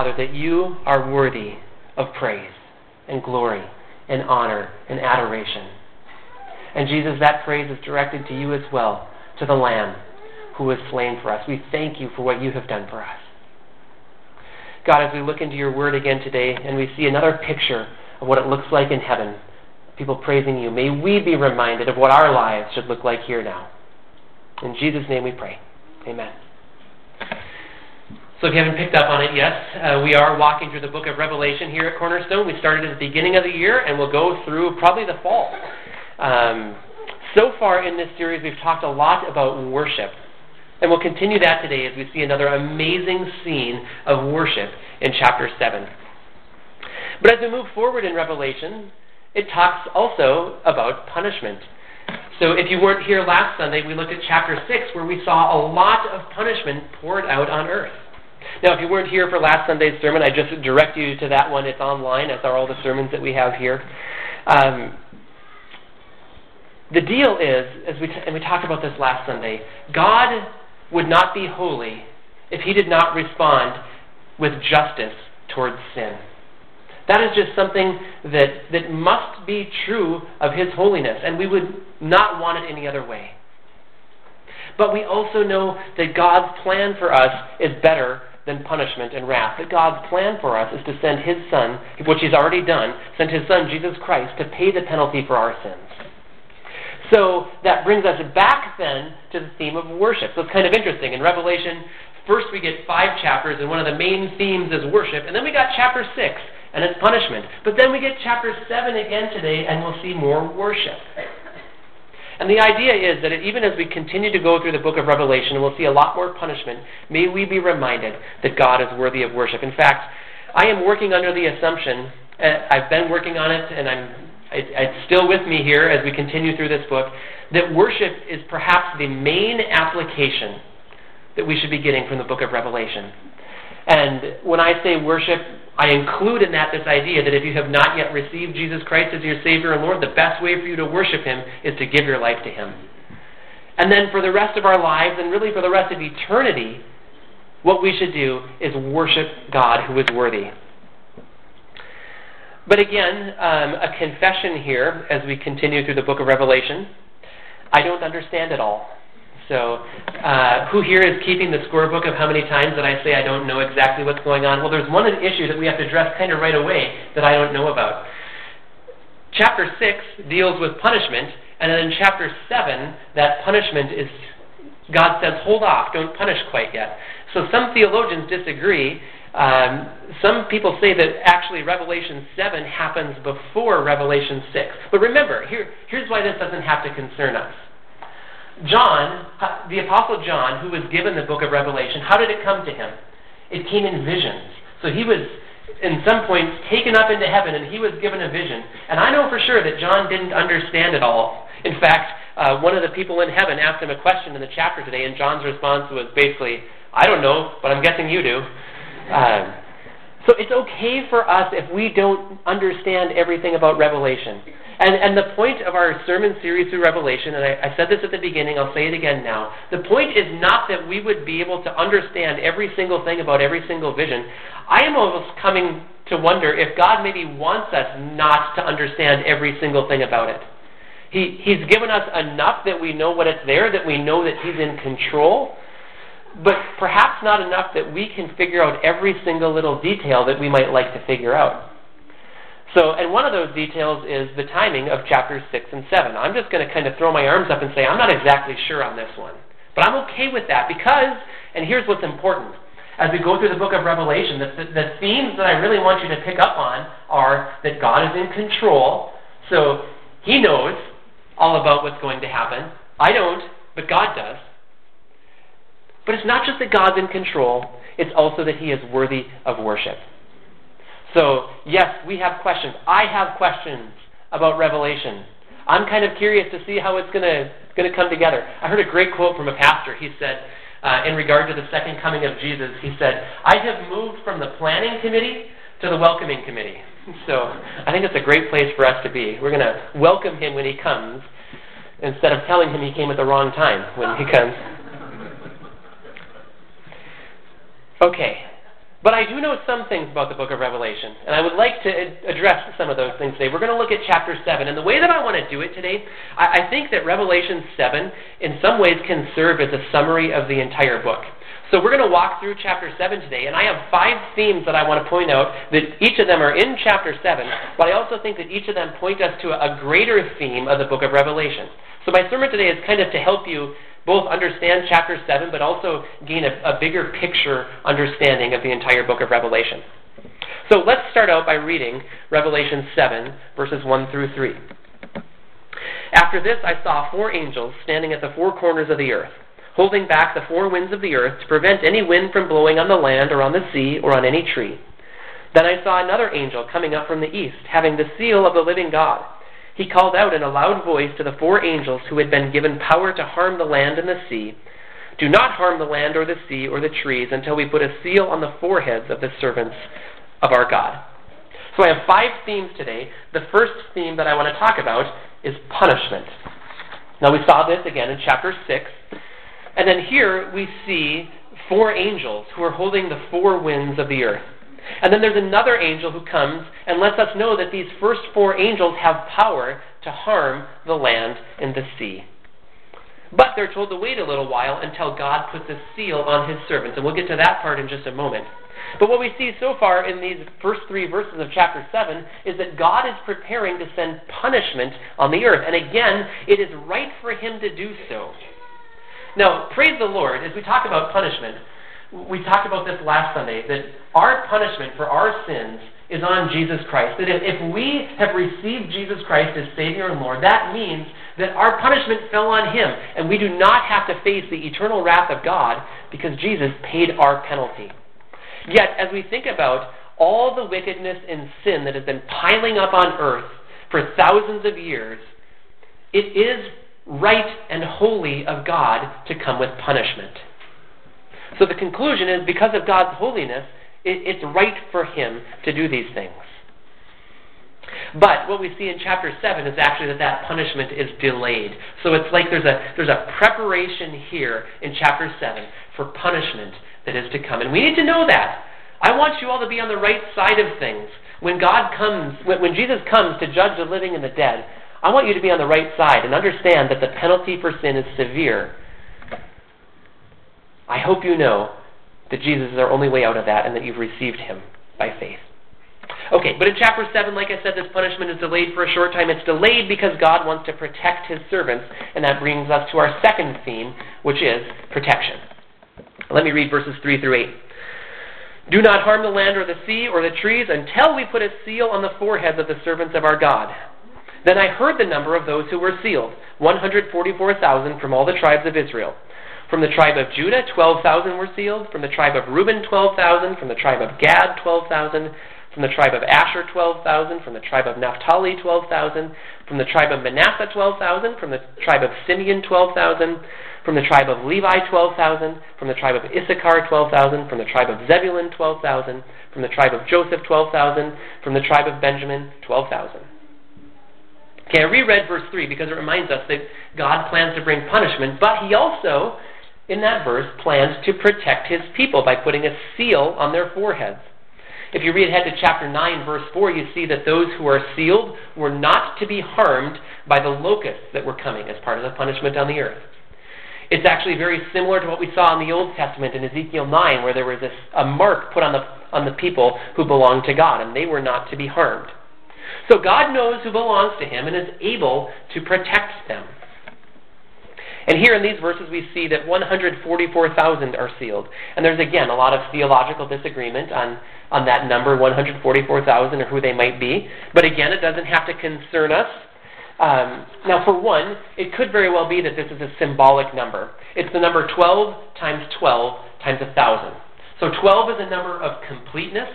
Father, that you are worthy of praise and glory and honor and adoration. And Jesus, that praise is directed to you as well, to the Lamb who was slain for us. We thank you for what you have done for us. God, as we look into your word again today and we see another picture of what it looks like in heaven, people praising you, may we be reminded of what our lives should look like here now. In Jesus' name we pray. Amen. So if you haven't picked up on it yet, uh, we are walking through the book of Revelation here at Cornerstone. We started at the beginning of the year and we'll go through probably the fall. Um, so far in this series, we've talked a lot about worship. And we'll continue that today as we see another amazing scene of worship in chapter 7. But as we move forward in Revelation, it talks also about punishment. So if you weren't here last Sunday, we looked at chapter 6 where we saw a lot of punishment poured out on earth. Now, if you weren't here for last Sunday's sermon, I just direct you to that one. It's online, as are all the sermons that we have here. Um, the deal is, as we t- and we talked about this last Sunday, God would not be holy if he did not respond with justice towards sin. That is just something that, that must be true of his holiness, and we would not want it any other way. But we also know that God's plan for us is better than punishment and wrath. That God's plan for us is to send his Son, which he's already done, send his Son, Jesus Christ, to pay the penalty for our sins. So that brings us back then to the theme of worship. So it's kind of interesting. In Revelation, first we get five chapters, and one of the main themes is worship. And then we got chapter six, and it's punishment. But then we get chapter seven again today, and we'll see more worship. And the idea is that even as we continue to go through the book of Revelation, and we'll see a lot more punishment, may we be reminded that God is worthy of worship. In fact, I am working under the assumption, uh, I've been working on it, and I'm it's still with me here as we continue through this book, that worship is perhaps the main application that we should be getting from the book of Revelation. And when I say worship, I include in that this idea that if you have not yet received Jesus Christ as your Savior and Lord, the best way for you to worship Him is to give your life to Him. And then for the rest of our lives, and really for the rest of eternity, what we should do is worship God who is worthy. But again, um, a confession here as we continue through the book of Revelation. I don't understand it all. So, uh, who here is keeping the scorebook of how many times that I say I don't know exactly what's going on? Well, there's one issue that we have to address kind of right away that I don't know about. Chapter 6 deals with punishment, and then in chapter 7, that punishment is, God says, hold off, don't punish quite yet. So some theologians disagree um, some people say that actually Revelation 7 happens before Revelation 6. But remember, here, here's why this doesn't have to concern us. John, the Apostle John, who was given the book of Revelation, how did it come to him? It came in visions. So he was, in some points, taken up into heaven and he was given a vision. And I know for sure that John didn't understand it all. In fact, uh, one of the people in heaven asked him a question in the chapter today, and John's response was basically, I don't know, but I'm guessing you do. Um, so it's okay for us if we don't understand everything about Revelation. And, and the point of our sermon series through Revelation, and I, I said this at the beginning, I'll say it again now. The point is not that we would be able to understand every single thing about every single vision. I am almost coming to wonder if God maybe wants us not to understand every single thing about it. He, he's given us enough that we know what it's there, that we know that He's in control, but perhaps not enough that we can figure out every single little detail that we might like to figure out. So, and one of those details is the timing of chapters 6 and 7. I'm just going to kind of throw my arms up and say, I'm not exactly sure on this one. But I'm okay with that because, and here's what's important. As we go through the book of Revelation, the, the, the themes that I really want you to pick up on are that God is in control. So, He knows all about what's going to happen. I don't, but God does. But it's not just that God's in control, it's also that He is worthy of worship. So, yes, we have questions. I have questions about Revelation. I'm kind of curious to see how it's going to come together. I heard a great quote from a pastor. He said, uh, in regard to the second coming of Jesus, he said, I have moved from the planning committee to the welcoming committee. So I think it's a great place for us to be. We're going to welcome him when he comes instead of telling him he came at the wrong time when he comes. Okay, But I do know some things about the book of Revelation, and I would like to address some of those things today. We're going to look at chapter 7, and the way that I want to do it today, I, I think that Revelation 7 in some ways can serve as a summary of the entire book. So we're going to walk through chapter 7 today, and I have five themes that I want to point out that each of them are in chapter 7, but I also think that each of them point us to a greater theme of the book of Revelation. So my sermon today is kind of to help you both understand chapter 7, but also gain a, a bigger picture understanding of the entire book of Revelation. So let's start out by reading Revelation 7, verses 1 through 3. After this, I saw four angels standing at the four corners of the earth, holding back the four winds of the earth to prevent any wind from blowing on the land or on the sea or on any tree. Then I saw another angel coming up from the east, having the seal of the living God he called out in a loud voice to the four angels who had been given power to harm the land and the sea Do not harm the land or the sea or the trees until we put a seal on the foreheads of the servants of our God. So I have five themes today. The first theme that I want to talk about is punishment. Now we saw this again in chapter 6. And then here we see four angels who are holding the four winds of the earth. And then there's another angel who comes and lets us know that these first four angels have power to harm the land and the sea. But they're told to wait a little while until God puts a seal on his servants. And we'll get to that part in just a moment. But what we see so far in these first three verses of chapter 7 is that God is preparing to send punishment on the earth. And again, it is right for him to do so. Now, praise the Lord, as we talk about punishment, we talked about this last Sunday that our punishment for our sins is on Jesus Christ. That if, if we have received Jesus Christ as Savior and Lord, that means that our punishment fell on Him, and we do not have to face the eternal wrath of God because Jesus paid our penalty. Yet, as we think about all the wickedness and sin that has been piling up on earth for thousands of years, it is right and holy of God to come with punishment. So the conclusion is because of God's holiness, it, it's right for him to do these things. But what we see in chapter 7 is actually that that punishment is delayed. So it's like there's a, there's a preparation here in chapter 7 for punishment that is to come. And we need to know that. I want you all to be on the right side of things. When God comes, when, when Jesus comes to judge the living and the dead, I want you to be on the right side and understand that the penalty for sin is severe. I hope you know that Jesus is our only way out of that and that you've received him by faith. Okay, but in chapter 7, like I said, this punishment is delayed for a short time. It's delayed because God wants to protect his servants, and that brings us to our second theme, which is protection. Let me read verses 3 through 8. Do not harm the land or the sea or the trees until we put a seal on the foreheads of the servants of our God. Then I heard the number of those who were sealed 144,000 from all the tribes of Israel. From the tribe of Judah, 12,000 were sealed. From the tribe of Reuben, 12,000. From the tribe of Gad, 12,000. From the tribe of Asher, 12,000. From the tribe of Naphtali, 12,000. From the tribe of Manasseh, 12,000. From the tribe of Simeon, 12,000. From the tribe of Levi, 12,000. From the tribe of Issachar, 12,000. From the tribe of Zebulun, 12,000. From the tribe of Joseph, 12,000. From the tribe of Benjamin, 12,000. Okay, I reread verse 3 because it reminds us that God plans to bring punishment, but he also in that verse, plans to protect his people by putting a seal on their foreheads. If you read ahead to chapter 9, verse 4, you see that those who are sealed were not to be harmed by the locusts that were coming as part of the punishment on the earth. It's actually very similar to what we saw in the Old Testament in Ezekiel 9, where there was this, a mark put on the, on the people who belonged to God, and they were not to be harmed. So God knows who belongs to Him and is able to protect them. And here in these verses, we see that 144,000 are sealed. And there's, again, a lot of theological disagreement on, on that number, 144,000, or who they might be. But again, it doesn't have to concern us. Um, now, for one, it could very well be that this is a symbolic number. It's the number 12 times 12 times 1,000. So 12 is a number of completeness.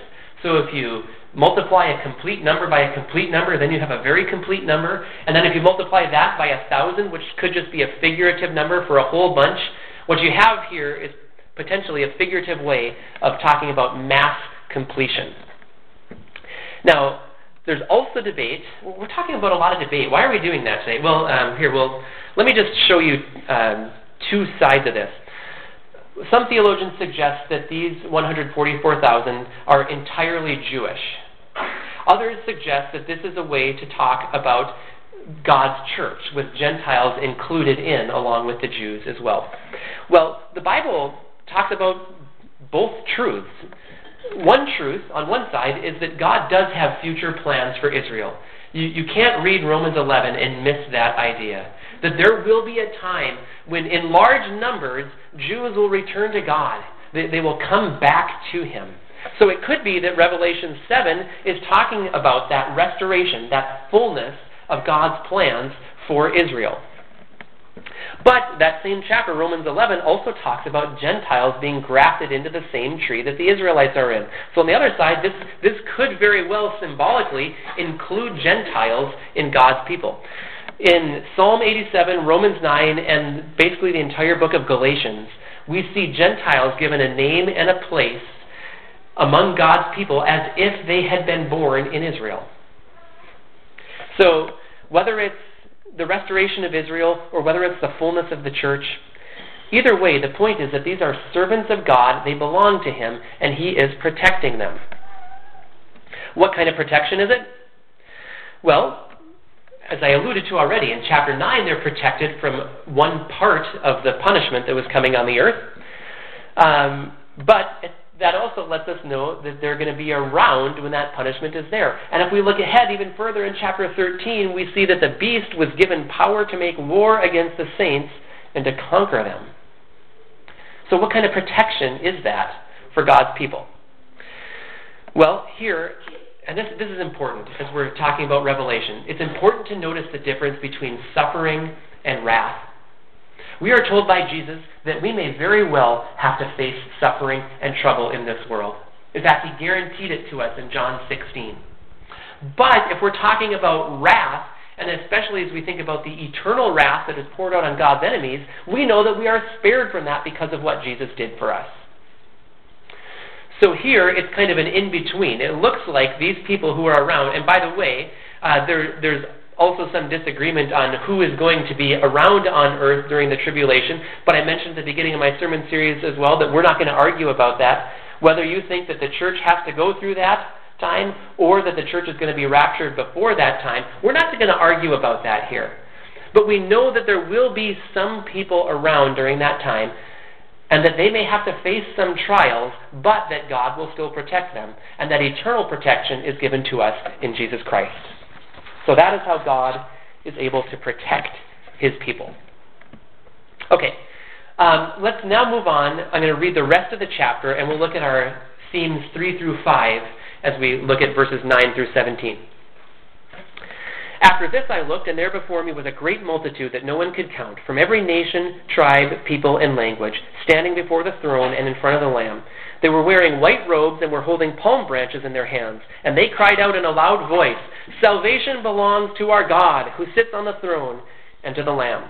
So if you multiply a complete number by a complete number, then you have a very complete number. And then if you multiply that by a thousand, which could just be a figurative number for a whole bunch, what you have here is potentially a figurative way of talking about mass completion. Now, there's also debate. We're talking about a lot of debate. Why are we doing that today? Well, um, here, well, let me just show you um, two sides of this. Some theologians suggest that these 144,000 are entirely Jewish. Others suggest that this is a way to talk about God's church, with Gentiles included in along with the Jews as well. Well, the Bible talks about both truths. One truth, on one side, is that God does have future plans for Israel. You, you can't read Romans 11 and miss that idea. That there will be a time when, in large numbers, Jews will return to God. They, they will come back to Him. So it could be that Revelation 7 is talking about that restoration, that fullness of God's plans for Israel. But that same chapter, Romans 11, also talks about Gentiles being grafted into the same tree that the Israelites are in. So on the other side, this, this could very well symbolically include Gentiles in God's people. In Psalm 87, Romans 9, and basically the entire book of Galatians, we see Gentiles given a name and a place among God's people as if they had been born in Israel. So, whether it's the restoration of Israel or whether it's the fullness of the church, either way, the point is that these are servants of God, they belong to Him, and He is protecting them. What kind of protection is it? Well, as I alluded to already, in chapter 9, they're protected from one part of the punishment that was coming on the earth. Um, but that also lets us know that they're going to be around when that punishment is there. And if we look ahead even further in chapter 13, we see that the beast was given power to make war against the saints and to conquer them. So, what kind of protection is that for God's people? Well, here, and this, this is important as we're talking about Revelation, it's important to notice the difference between suffering and wrath. We are told by Jesus that we may very well have to face suffering and trouble in this world. In fact, he guaranteed it to us in John 16. But if we're talking about wrath, and especially as we think about the eternal wrath that is poured out on God's enemies, we know that we are spared from that because of what Jesus did for us. So here, it's kind of an in between. It looks like these people who are around, and by the way, uh, there, there's also some disagreement on who is going to be around on earth during the tribulation. But I mentioned at the beginning of my sermon series as well that we're not going to argue about that. Whether you think that the church has to go through that time or that the church is going to be raptured before that time, we're not going to argue about that here. But we know that there will be some people around during that time and that they may have to face some trials, but that God will still protect them, and that eternal protection is given to us in Jesus Christ. So that is how God is able to protect his people. Okay, um, let's now move on. I'm going to read the rest of the chapter, and we'll look at our themes 3 through 5 as we look at verses 9 through 17. After this I looked, and there before me was a great multitude that no one could count, from every nation, tribe, people, and language, standing before the throne and in front of the Lamb. They were wearing white robes and were holding palm branches in their hands. And they cried out in a loud voice, Salvation belongs to our God, who sits on the throne, and to the Lamb.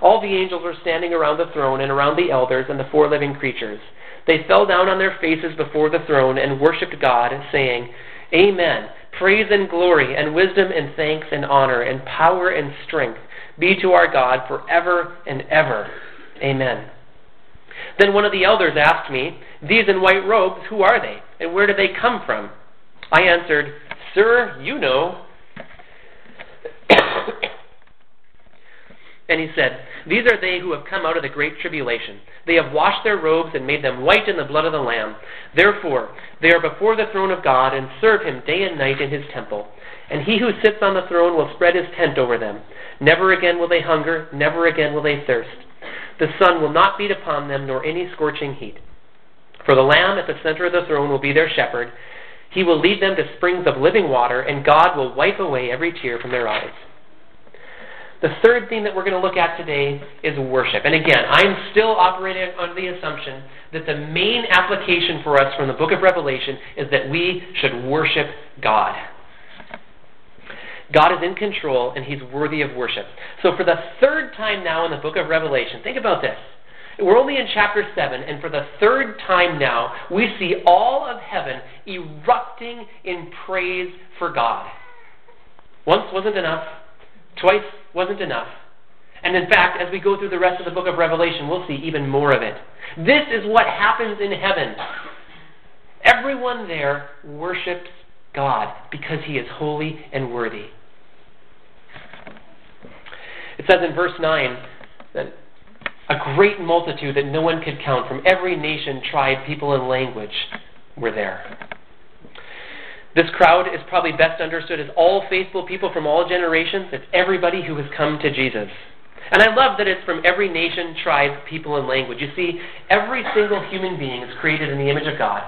All the angels were standing around the throne and around the elders and the four living creatures. They fell down on their faces before the throne and worshipped God, saying, Amen. Praise and glory and wisdom and thanks and honor and power and strength be to our God forever and ever. Amen. Then one of the elders asked me, These in white robes, who are they? And where do they come from? I answered, Sir, you know. and he said, These are they who have come out of the great tribulation. They have washed their robes and made them white in the blood of the Lamb. Therefore, they are before the throne of God and serve him day and night in his temple. And he who sits on the throne will spread his tent over them. Never again will they hunger, never again will they thirst. The sun will not beat upon them, nor any scorching heat. For the Lamb at the center of the throne will be their shepherd. He will lead them to springs of living water, and God will wipe away every tear from their eyes. The third thing that we're going to look at today is worship. And again, I'm still operating under the assumption that the main application for us from the book of Revelation is that we should worship God. God is in control and he's worthy of worship. So, for the third time now in the book of Revelation, think about this. We're only in chapter 7, and for the third time now, we see all of heaven erupting in praise for God. Once wasn't enough, twice wasn't enough. And in fact, as we go through the rest of the book of Revelation, we'll see even more of it. This is what happens in heaven. Everyone there worships God because he is holy and worthy. It says in verse 9 that a great multitude that no one could count from every nation, tribe, people, and language were there. This crowd is probably best understood as all faithful people from all generations. It's everybody who has come to Jesus. And I love that it's from every nation, tribe, people, and language. You see, every single human being is created in the image of God.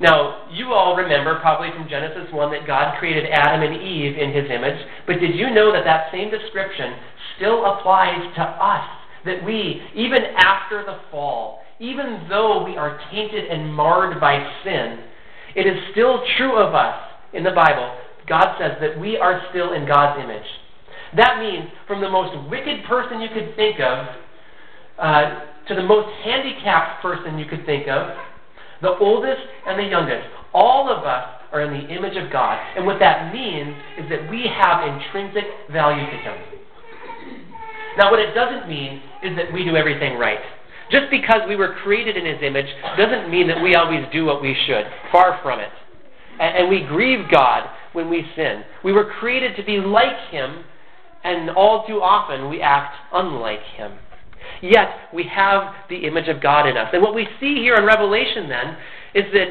Now, you all remember probably from Genesis 1 that God created Adam and Eve in his image, but did you know that that same description still applies to us? That we, even after the fall, even though we are tainted and marred by sin, it is still true of us in the Bible. God says that we are still in God's image. That means from the most wicked person you could think of uh, to the most handicapped person you could think of, the oldest and the youngest, all of us are in the image of God. And what that means is that we have intrinsic value to Him. Now, what it doesn't mean is that we do everything right. Just because we were created in His image doesn't mean that we always do what we should. Far from it. And, and we grieve God when we sin. We were created to be like Him and all too often we act unlike him. Yet we have the image of God in us. And what we see here in Revelation then is that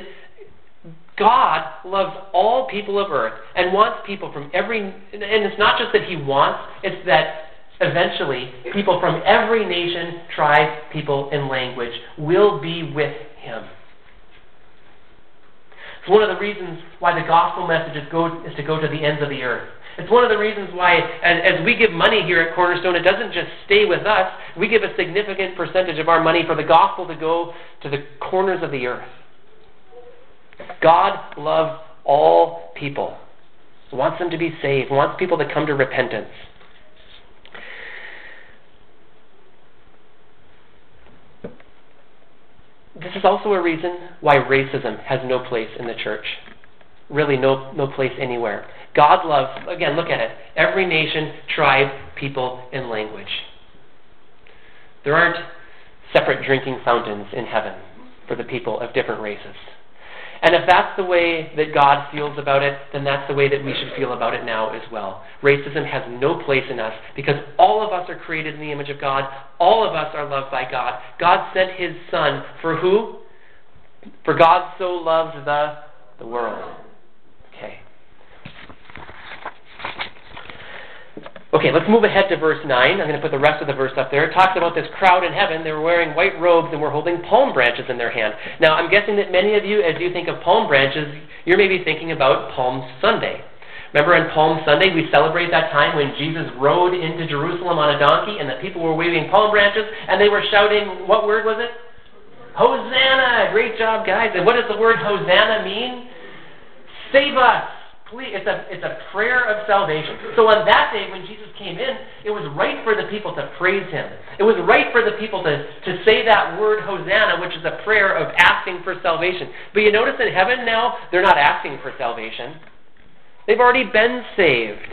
God loves all people of earth and wants people from every, and it's not just that he wants, it's that eventually people from every nation, tribe, people, and language will be with him. It's one of the reasons why the gospel message is, go, is to go to the ends of the earth. It's one of the reasons why, as, as we give money here at Cornerstone, it doesn't just stay with us. We give a significant percentage of our money for the gospel to go to the corners of the earth. God loves all people, wants them to be saved, wants people to come to repentance. This is also a reason why racism has no place in the church. Really, no, no place anywhere. God loves, again, look at it, every nation, tribe, people, and language. There aren't separate drinking fountains in heaven for the people of different races. And if that's the way that God feels about it, then that's the way that we should feel about it now as well. Racism has no place in us because all of us are created in the image of God. All of us are loved by God. God sent his Son for who? For God so loved the, the world Okay, let's move ahead to verse 9. I'm going to put the rest of the verse up there. It talks about this crowd in heaven. They were wearing white robes and were holding palm branches in their hand. Now, I'm guessing that many of you, as you think of palm branches, you're maybe thinking about Palm Sunday. Remember on Palm Sunday, we celebrate that time when Jesus rode into Jerusalem on a donkey and the people were waving palm branches and they were shouting, what word was it? Hosanna! Great job, guys. And what does the word Hosanna mean? Save us! It's a, it's a prayer of salvation. So on that day when Jesus came in, it was right for the people to praise him. It was right for the people to, to say that word Hosanna, which is a prayer of asking for salvation. But you notice in heaven now, they're not asking for salvation. They've already been saved.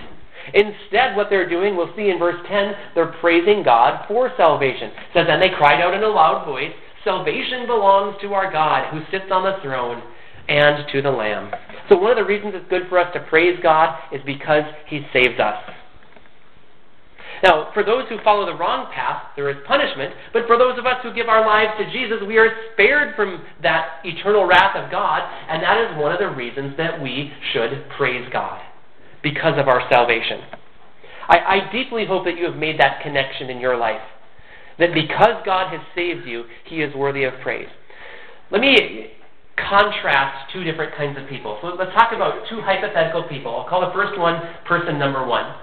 Instead, what they're doing, we'll see in verse 10, they're praising God for salvation. It says, And they cried out in a loud voice, Salvation belongs to our God who sits on the throne and to the Lamb. So, one of the reasons it's good for us to praise God is because He saved us. Now, for those who follow the wrong path, there is punishment, but for those of us who give our lives to Jesus, we are spared from that eternal wrath of God, and that is one of the reasons that we should praise God because of our salvation. I, I deeply hope that you have made that connection in your life. That because God has saved you, He is worthy of praise. Let me contrast two different kinds of people. So let's talk about two hypothetical people. I'll call the first one person number one.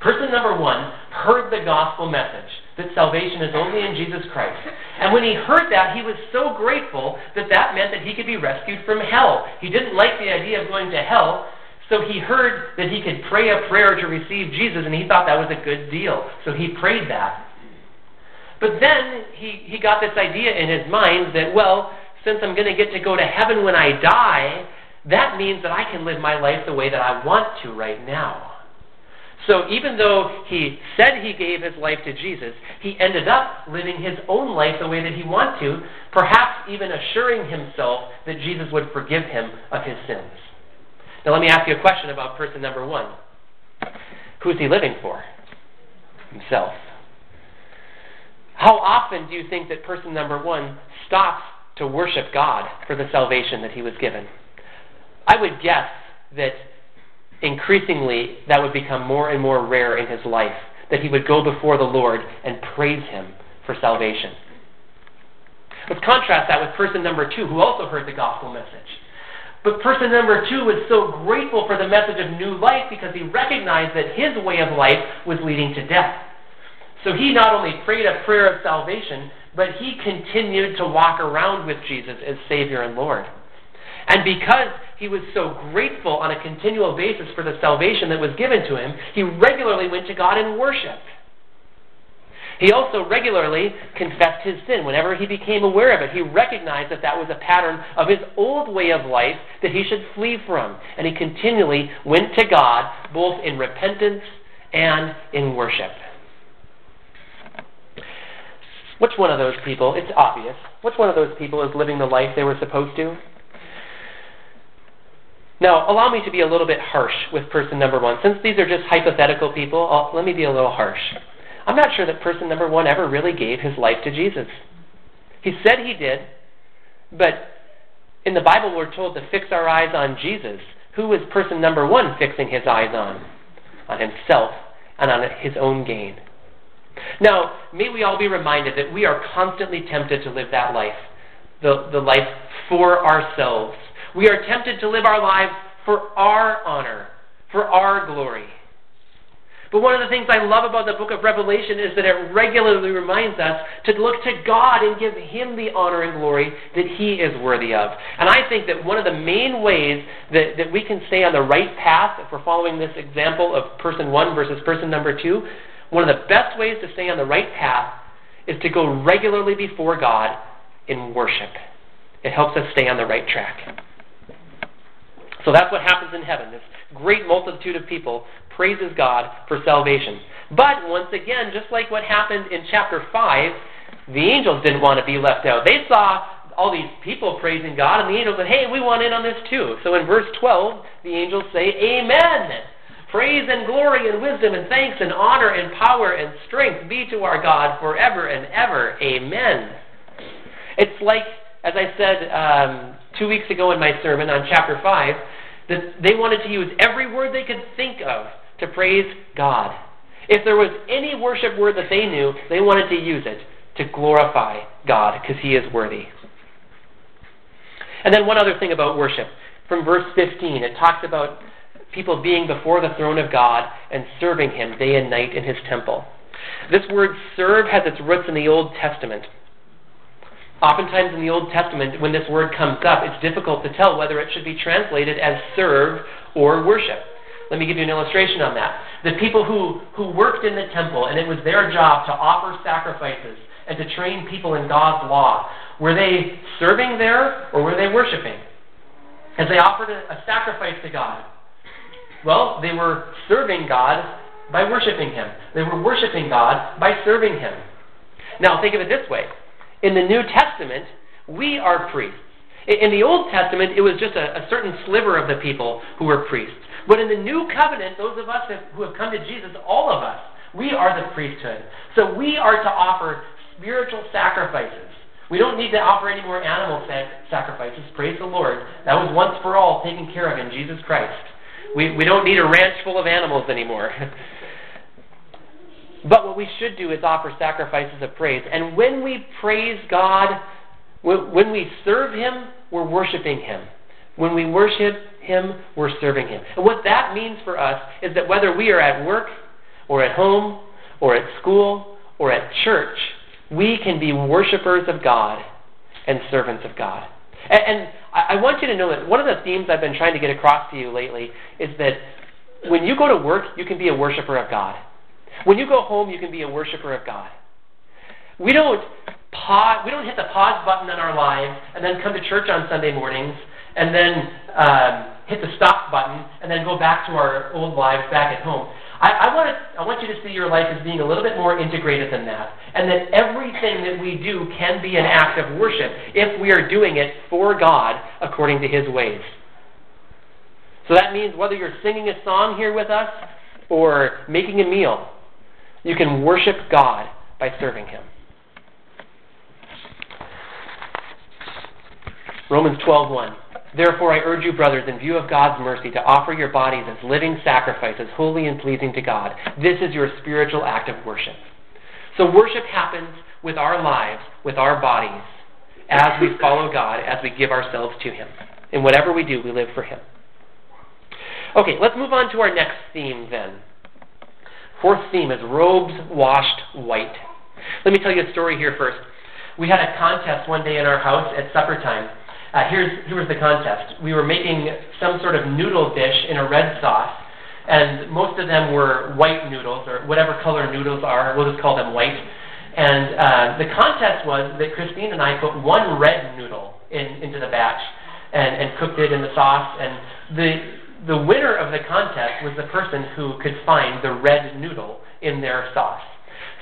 Person number one heard the gospel message that salvation is only in Jesus Christ. And when he heard that, he was so grateful that that meant that he could be rescued from hell. He didn't like the idea of going to hell, so he heard that he could pray a prayer to receive Jesus, and he thought that was a good deal. So he prayed that. But then he, he got this idea in his mind that, well, since I'm going to get to go to heaven when I die, that means that I can live my life the way that I want to right now. So even though he said he gave his life to Jesus, he ended up living his own life the way that he wanted to, perhaps even assuring himself that Jesus would forgive him of his sins. Now let me ask you a question about person number one. Who's he living for? Himself. How often do you think that person number one stops to worship God for the salvation that he was given? I would guess that increasingly that would become more and more rare in his life, that he would go before the Lord and praise him for salvation. Let's contrast that with person number two, who also heard the gospel message. But person number two was so grateful for the message of new life because he recognized that his way of life was leading to death. So he not only prayed a prayer of salvation, but he continued to walk around with Jesus as Savior and Lord. And because he was so grateful on a continual basis for the salvation that was given to him, he regularly went to God in worship. He also regularly confessed his sin. Whenever he became aware of it, he recognized that that was a pattern of his old way of life that he should flee from. And he continually went to God both in repentance and in worship. Which one of those people, it's obvious, which one of those people is living the life they were supposed to? Now, allow me to be a little bit harsh with person number one. Since these are just hypothetical people, I'll, let me be a little harsh. I'm not sure that person number one ever really gave his life to Jesus. He said he did, but in the Bible we're told to fix our eyes on Jesus. Who is person number one fixing his eyes on? On himself and on his own gain. Now, may we all be reminded that we are constantly tempted to live that life, the, the life for ourselves. We are tempted to live our lives for our honor, for our glory. But one of the things I love about the book of Revelation is that it regularly reminds us to look to God and give Him the honor and glory that He is worthy of. And I think that one of the main ways that, that we can stay on the right path, if we're following this example of person one versus person number two, one of the best ways to stay on the right path is to go regularly before God in worship. It helps us stay on the right track. So that's what happens in heaven. This great multitude of people praises God for salvation. But once again, just like what happened in chapter 5, the angels didn't want to be left out. They saw all these people praising God, and the angels said, Hey, we want in on this too. So in verse 12, the angels say, Amen. Praise and glory and wisdom and thanks and honor and power and strength be to our God forever and ever. Amen. It's like, as I said um, two weeks ago in my sermon on chapter 5, that they wanted to use every word they could think of to praise God. If there was any worship word that they knew, they wanted to use it to glorify God because He is worthy. And then one other thing about worship. From verse 15, it talks about people being before the throne of God and serving Him day and night in His temple. This word serve has its roots in the Old Testament. Oftentimes in the Old Testament, when this word comes up, it's difficult to tell whether it should be translated as serve or worship. Let me give you an illustration on that. The people who, who worked in the temple, and it was their job to offer sacrifices and to train people in God's law, were they serving there or were they worshiping? As they offered a, a sacrifice to God, well, they were serving God by worshiping Him. They were worshiping God by serving Him. Now, think of it this way in the New Testament, we are priests. In the Old Testament, it was just a, a certain sliver of the people who were priests. But in the new covenant, those of us who have come to Jesus, all of us, we are the priesthood. So we are to offer spiritual sacrifices. We don't need to offer any more animal sacrifices. Praise the Lord. That was once for all taken care of in Jesus Christ. We, we don't need a ranch full of animals anymore. but what we should do is offer sacrifices of praise. And when we praise God, when we serve Him, we're worshiping Him. When we worship Him, we're serving Him. And what that means for us is that whether we are at work, or at home, or at school, or at church, we can be worshipers of God and servants of God. And, and I, want you to know that one of the themes I've been trying to get across to you lately is that when you go to work, you can be a worshiper of God. When you go home, you can be a worshiper of God. We don't pause, we don't hit the pause button in our lives and then come to church on Sunday mornings and then um, hit the stop button and then go back to our old lives back at home. I, I, want to, I want you to see your life as being a little bit more integrated than that. And that everything that we do can be an act of worship if we are doing it for God according to His ways. So that means whether you're singing a song here with us or making a meal, you can worship God by serving Him. Romans 12:1. Therefore I urge you brothers in view of God's mercy to offer your bodies as living sacrifices holy and pleasing to God. This is your spiritual act of worship. So worship happens with our lives, with our bodies as we follow God, as we give ourselves to him. In whatever we do, we live for him. Okay, let's move on to our next theme then. Fourth theme is robes washed white. Let me tell you a story here first. We had a contest one day in our house at supper time. Uh, here's, here was the contest. We were making some sort of noodle dish in a red sauce, and most of them were white noodles, or whatever color noodles are. We'll just call them white. And uh, the contest was that Christine and I put one red noodle in, into the batch and, and cooked it in the sauce. And the the winner of the contest was the person who could find the red noodle in their sauce.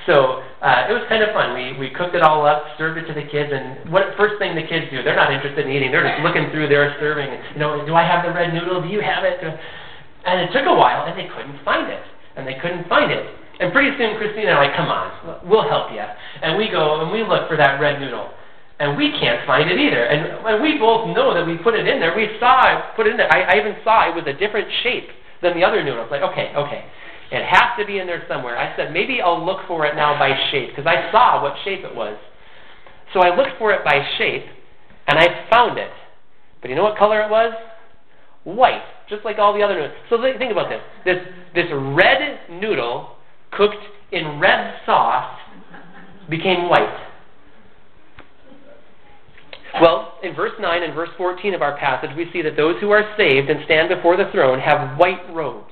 So uh, it was kind of fun. We we cooked it all up, served it to the kids, and what first thing the kids do? They're not interested in eating. They're just looking through their serving. You know, do I have the red noodle? Do you have it? And it took a while, and they couldn't find it, and they couldn't find it. And pretty soon, Christina and I, like, come on, we'll help you. And we go and we look for that red noodle and we can't find it either. And, and we both know that we put it in there. We saw it, put it in there. I, I even saw it was a different shape than the other noodles. Like, okay, okay, it has to be in there somewhere. I said maybe I'll look for it now by shape because I saw what shape it was. So I looked for it by shape, and I found it. But you know what color it was? White, just like all the other noodles. So think about this: this this red noodle cooked in red sauce became white. Well, in verse 9 and verse 14 of our passage, we see that those who are saved and stand before the throne have white robes.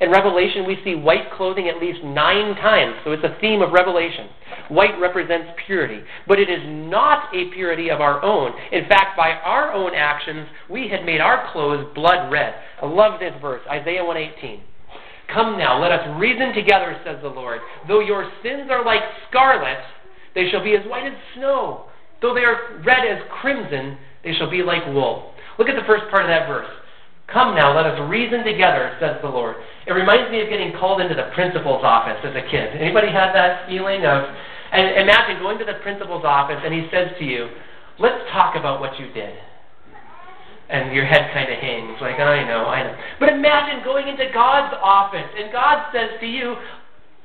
In Revelation, we see white clothing at least nine times, so it's a theme of Revelation. White represents purity, but it is not a purity of our own. In fact, by our own actions, we had made our clothes blood red. I love this verse, Isaiah 118. Come now, let us reason together, says the Lord. Though your sins are like scarlet, they shall be as white as snow. Though they are red as crimson, they shall be like wool. Look at the first part of that verse. Come now, let us reason together, says the Lord. It reminds me of getting called into the principal's office as a kid. Anybody had that feeling of, and imagine going to the principal's office and he says to you, let's talk about what you did. And your head kind of hangs, like, I know, I know. But imagine going into God's office and God says to you,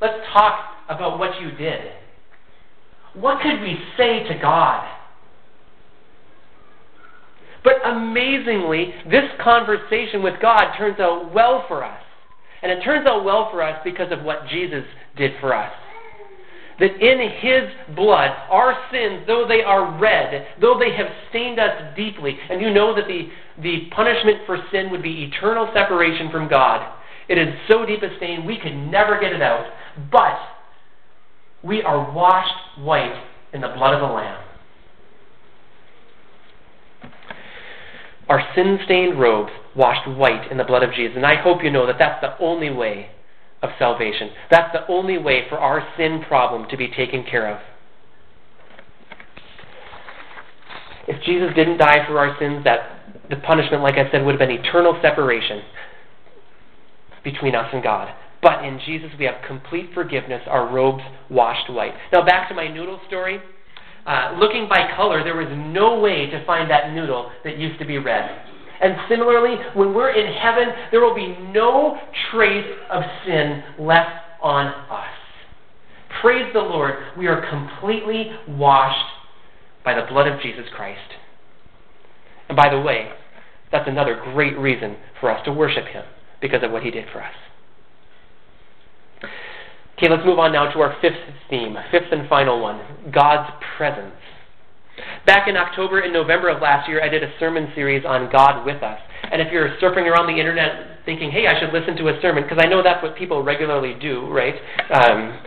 let's talk about what you did. What could we say to God? But amazingly, this conversation with God turns out well for us. And it turns out well for us because of what Jesus did for us. That in His blood, our sins, though they are red, though they have stained us deeply, and you know that the, the punishment for sin would be eternal separation from God. It is so deep a stain, we could never get it out. But we are washed white in the blood of the Lamb. Our sin stained robes washed white in the blood of Jesus. And I hope you know that that's the only way of salvation. That's the only way for our sin problem to be taken care of. If Jesus didn't die for our sins, that the punishment, like I said, would have been eternal separation between us and God. But in Jesus, we have complete forgiveness, our robes washed white. Now, back to my noodle story. Uh, looking by color, there was no way to find that noodle that used to be red. And similarly, when we're in heaven, there will be no trace of sin left on us. Praise the Lord, we are completely washed by the blood of Jesus Christ. And by the way, that's another great reason for us to worship Him because of what He did for us. Okay, let's move on now to our fifth theme, fifth and final one God's presence. Back in October and November of last year, I did a sermon series on God with us. And if you're surfing around the internet thinking, hey, I should listen to a sermon, because I know that's what people regularly do, right? Um,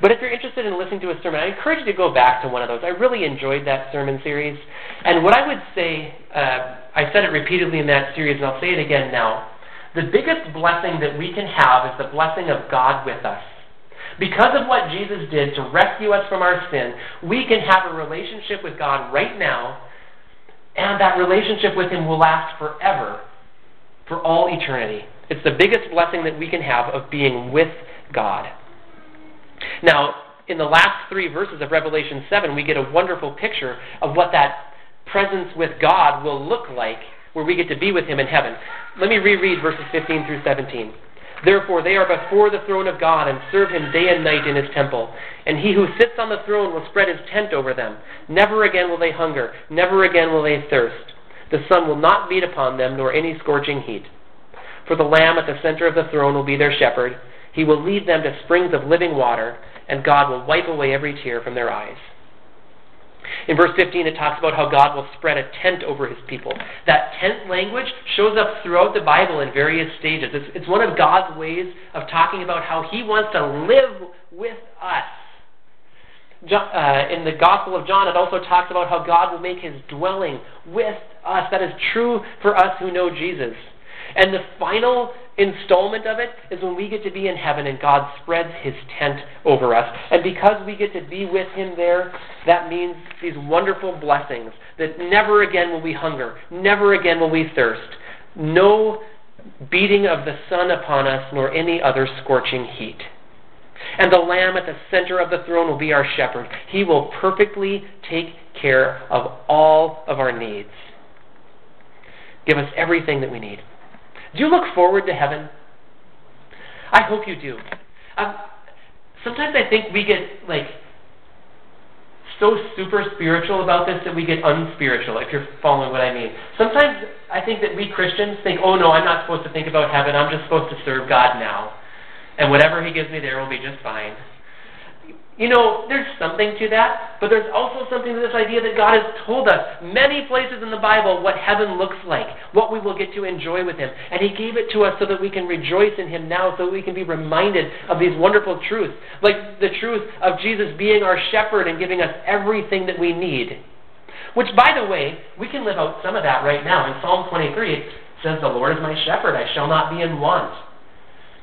but if you're interested in listening to a sermon, I encourage you to go back to one of those. I really enjoyed that sermon series. And what I would say, uh, I said it repeatedly in that series, and I'll say it again now The biggest blessing that we can have is the blessing of God with us. Because of what Jesus did to rescue us from our sin, we can have a relationship with God right now, and that relationship with Him will last forever, for all eternity. It's the biggest blessing that we can have of being with God. Now, in the last three verses of Revelation 7, we get a wonderful picture of what that presence with God will look like, where we get to be with Him in heaven. Let me reread verses 15 through 17. Therefore, they are before the throne of God and serve him day and night in his temple. And he who sits on the throne will spread his tent over them. Never again will they hunger, never again will they thirst. The sun will not beat upon them, nor any scorching heat. For the Lamb at the center of the throne will be their shepherd. He will lead them to springs of living water, and God will wipe away every tear from their eyes. In verse 15, it talks about how God will spread a tent over his people. That tent language shows up throughout the Bible in various stages. It's, it's one of God's ways of talking about how he wants to live with us. John, uh, in the Gospel of John, it also talks about how God will make his dwelling with us. That is true for us who know Jesus. And the final installment of it is when we get to be in heaven and God spreads his tent over us. And because we get to be with him there, that means these wonderful blessings that never again will we hunger, never again will we thirst. No beating of the sun upon us, nor any other scorching heat. And the Lamb at the center of the throne will be our shepherd. He will perfectly take care of all of our needs. Give us everything that we need. Do you look forward to heaven? I hope you do. Um, sometimes I think we get like so super spiritual about this that we get unspiritual, if you're following what I mean. Sometimes I think that we Christians think, oh no, I'm not supposed to think about heaven, I'm just supposed to serve God now. And whatever He gives me there will be just fine. You know, there's something to that, but there's also something to this idea that God has told us many places in the Bible what heaven looks like, what we will get to enjoy with Him. And He gave it to us so that we can rejoice in Him now, so that we can be reminded of these wonderful truths, like the truth of Jesus being our shepherd and giving us everything that we need. Which, by the way, we can live out some of that right now. In Psalm 23, it says, The Lord is my shepherd, I shall not be in want.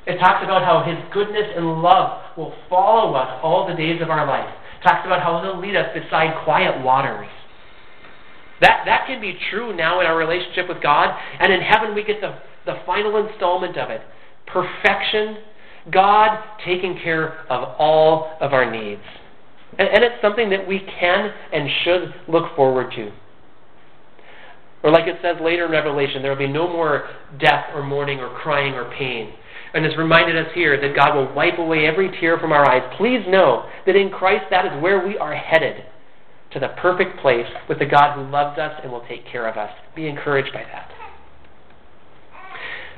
It talks about how His goodness and love will follow us all the days of our life. Talks about how He'll lead us beside quiet waters. That, that can be true now in our relationship with God, and in heaven we get the, the final installment of it perfection, God taking care of all of our needs. And, and it's something that we can and should look forward to. Or, like it says later in Revelation, there will be no more death or mourning or crying or pain and has reminded us here that God will wipe away every tear from our eyes. Please know that in Christ that is where we are headed to the perfect place with the God who loves us and will take care of us. Be encouraged by that.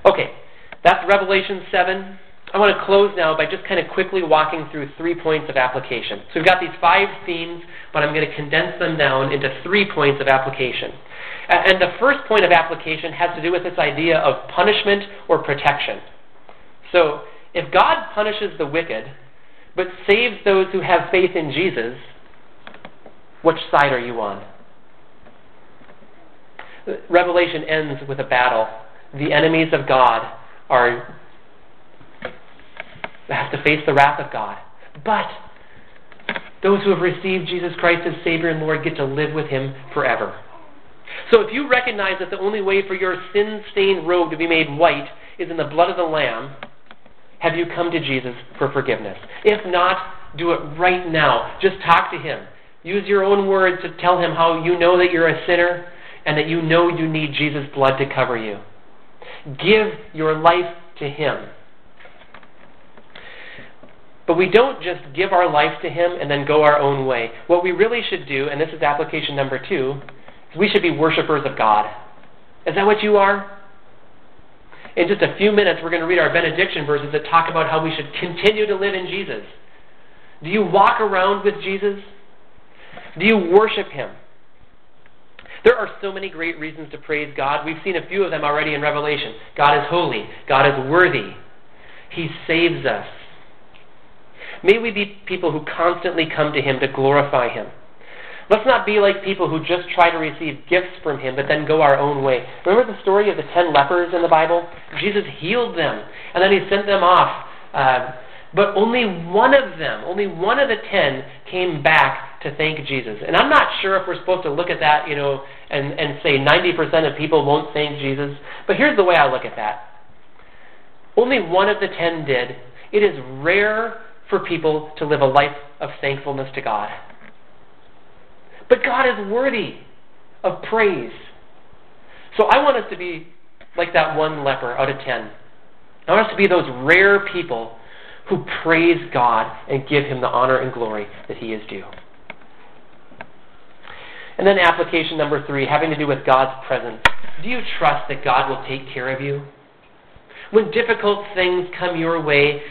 Okay, that's Revelation 7. I want to close now by just kind of quickly walking through three points of application. So we've got these five themes, but I'm going to condense them down into three points of application. And the first point of application has to do with this idea of punishment or protection. So, if God punishes the wicked, but saves those who have faith in Jesus, which side are you on? Revelation ends with a battle. The enemies of God are have to face the wrath of God. But those who have received Jesus Christ as Savior and Lord get to live with Him forever. So if you recognize that the only way for your sin stained robe to be made white is in the blood of the Lamb, have you come to Jesus for forgiveness? If not, do it right now. Just talk to Him. Use your own words to tell Him how you know that you're a sinner and that you know you need Jesus' blood to cover you. Give your life to Him. But we don't just give our life to Him and then go our own way. What we really should do, and this is application number two, is we should be worshipers of God. Is that what you are? In just a few minutes, we're going to read our benediction verses that talk about how we should continue to live in Jesus. Do you walk around with Jesus? Do you worship Him? There are so many great reasons to praise God. We've seen a few of them already in Revelation. God is holy, God is worthy, He saves us. May we be people who constantly come to Him to glorify Him. Let's not be like people who just try to receive gifts from Him but then go our own way. Remember the story of the ten lepers in the Bible? Jesus healed them, and then He sent them off. Uh, but only one of them, only one of the ten, came back to thank Jesus. And I'm not sure if we're supposed to look at that, you know, and, and say 90% of people won't thank Jesus. But here's the way I look at that. Only one of the ten did. It is rare for people to live a life of thankfulness to God. But God is worthy of praise. So I want us to be like that one leper out of ten. I want us to be those rare people who praise God and give Him the honor and glory that He is due. And then application number three, having to do with God's presence. Do you trust that God will take care of you? When difficult things come your way,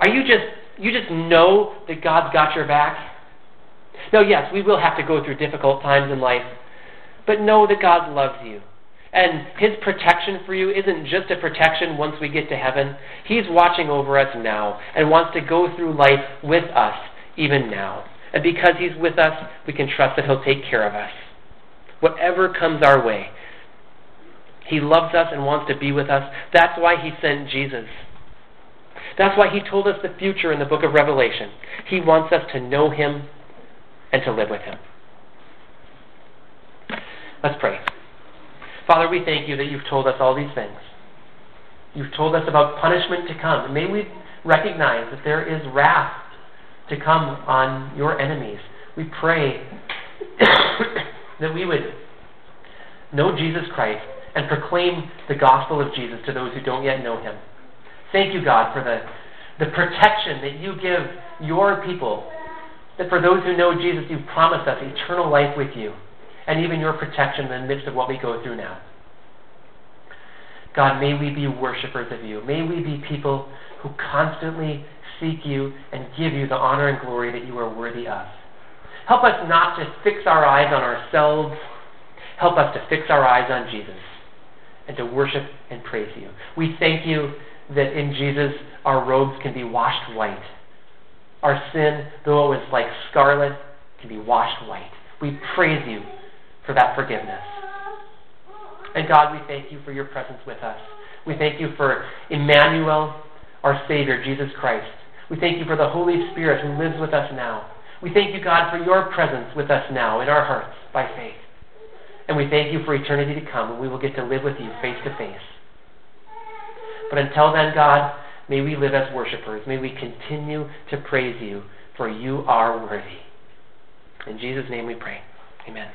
are you just you just know that God's got your back? Now, yes, we will have to go through difficult times in life, but know that God loves you. And His protection for you isn't just a protection once we get to heaven. He's watching over us now and wants to go through life with us even now. And because He's with us, we can trust that He'll take care of us. Whatever comes our way, He loves us and wants to be with us. That's why He sent Jesus. That's why He told us the future in the book of Revelation. He wants us to know Him and to live with Him. Let's pray. Father, we thank you that you've told us all these things. You've told us about punishment to come. And may we recognize that there is wrath to come on your enemies. We pray that we would know Jesus Christ and proclaim the gospel of Jesus to those who don't yet know him. Thank you, God, for the, the protection that you give your people that for those who know Jesus, you've promised us eternal life with you, and even your protection in the midst of what we go through now. God, may we be worshipers of you. May we be people who constantly seek you and give you the honor and glory that you are worthy of. Help us not to fix our eyes on ourselves. Help us to fix our eyes on Jesus and to worship and praise you. We thank you that in Jesus our robes can be washed white our sin, though it was like scarlet, can be washed white. We praise you for that forgiveness. And God, we thank you for your presence with us. We thank you for Emmanuel, our Savior, Jesus Christ. We thank you for the Holy Spirit who lives with us now. We thank you, God, for your presence with us now in our hearts by faith. And we thank you for eternity to come when we will get to live with you face to face. But until then, God, May we live as worshipers. May we continue to praise you, for you are worthy. In Jesus' name we pray. Amen.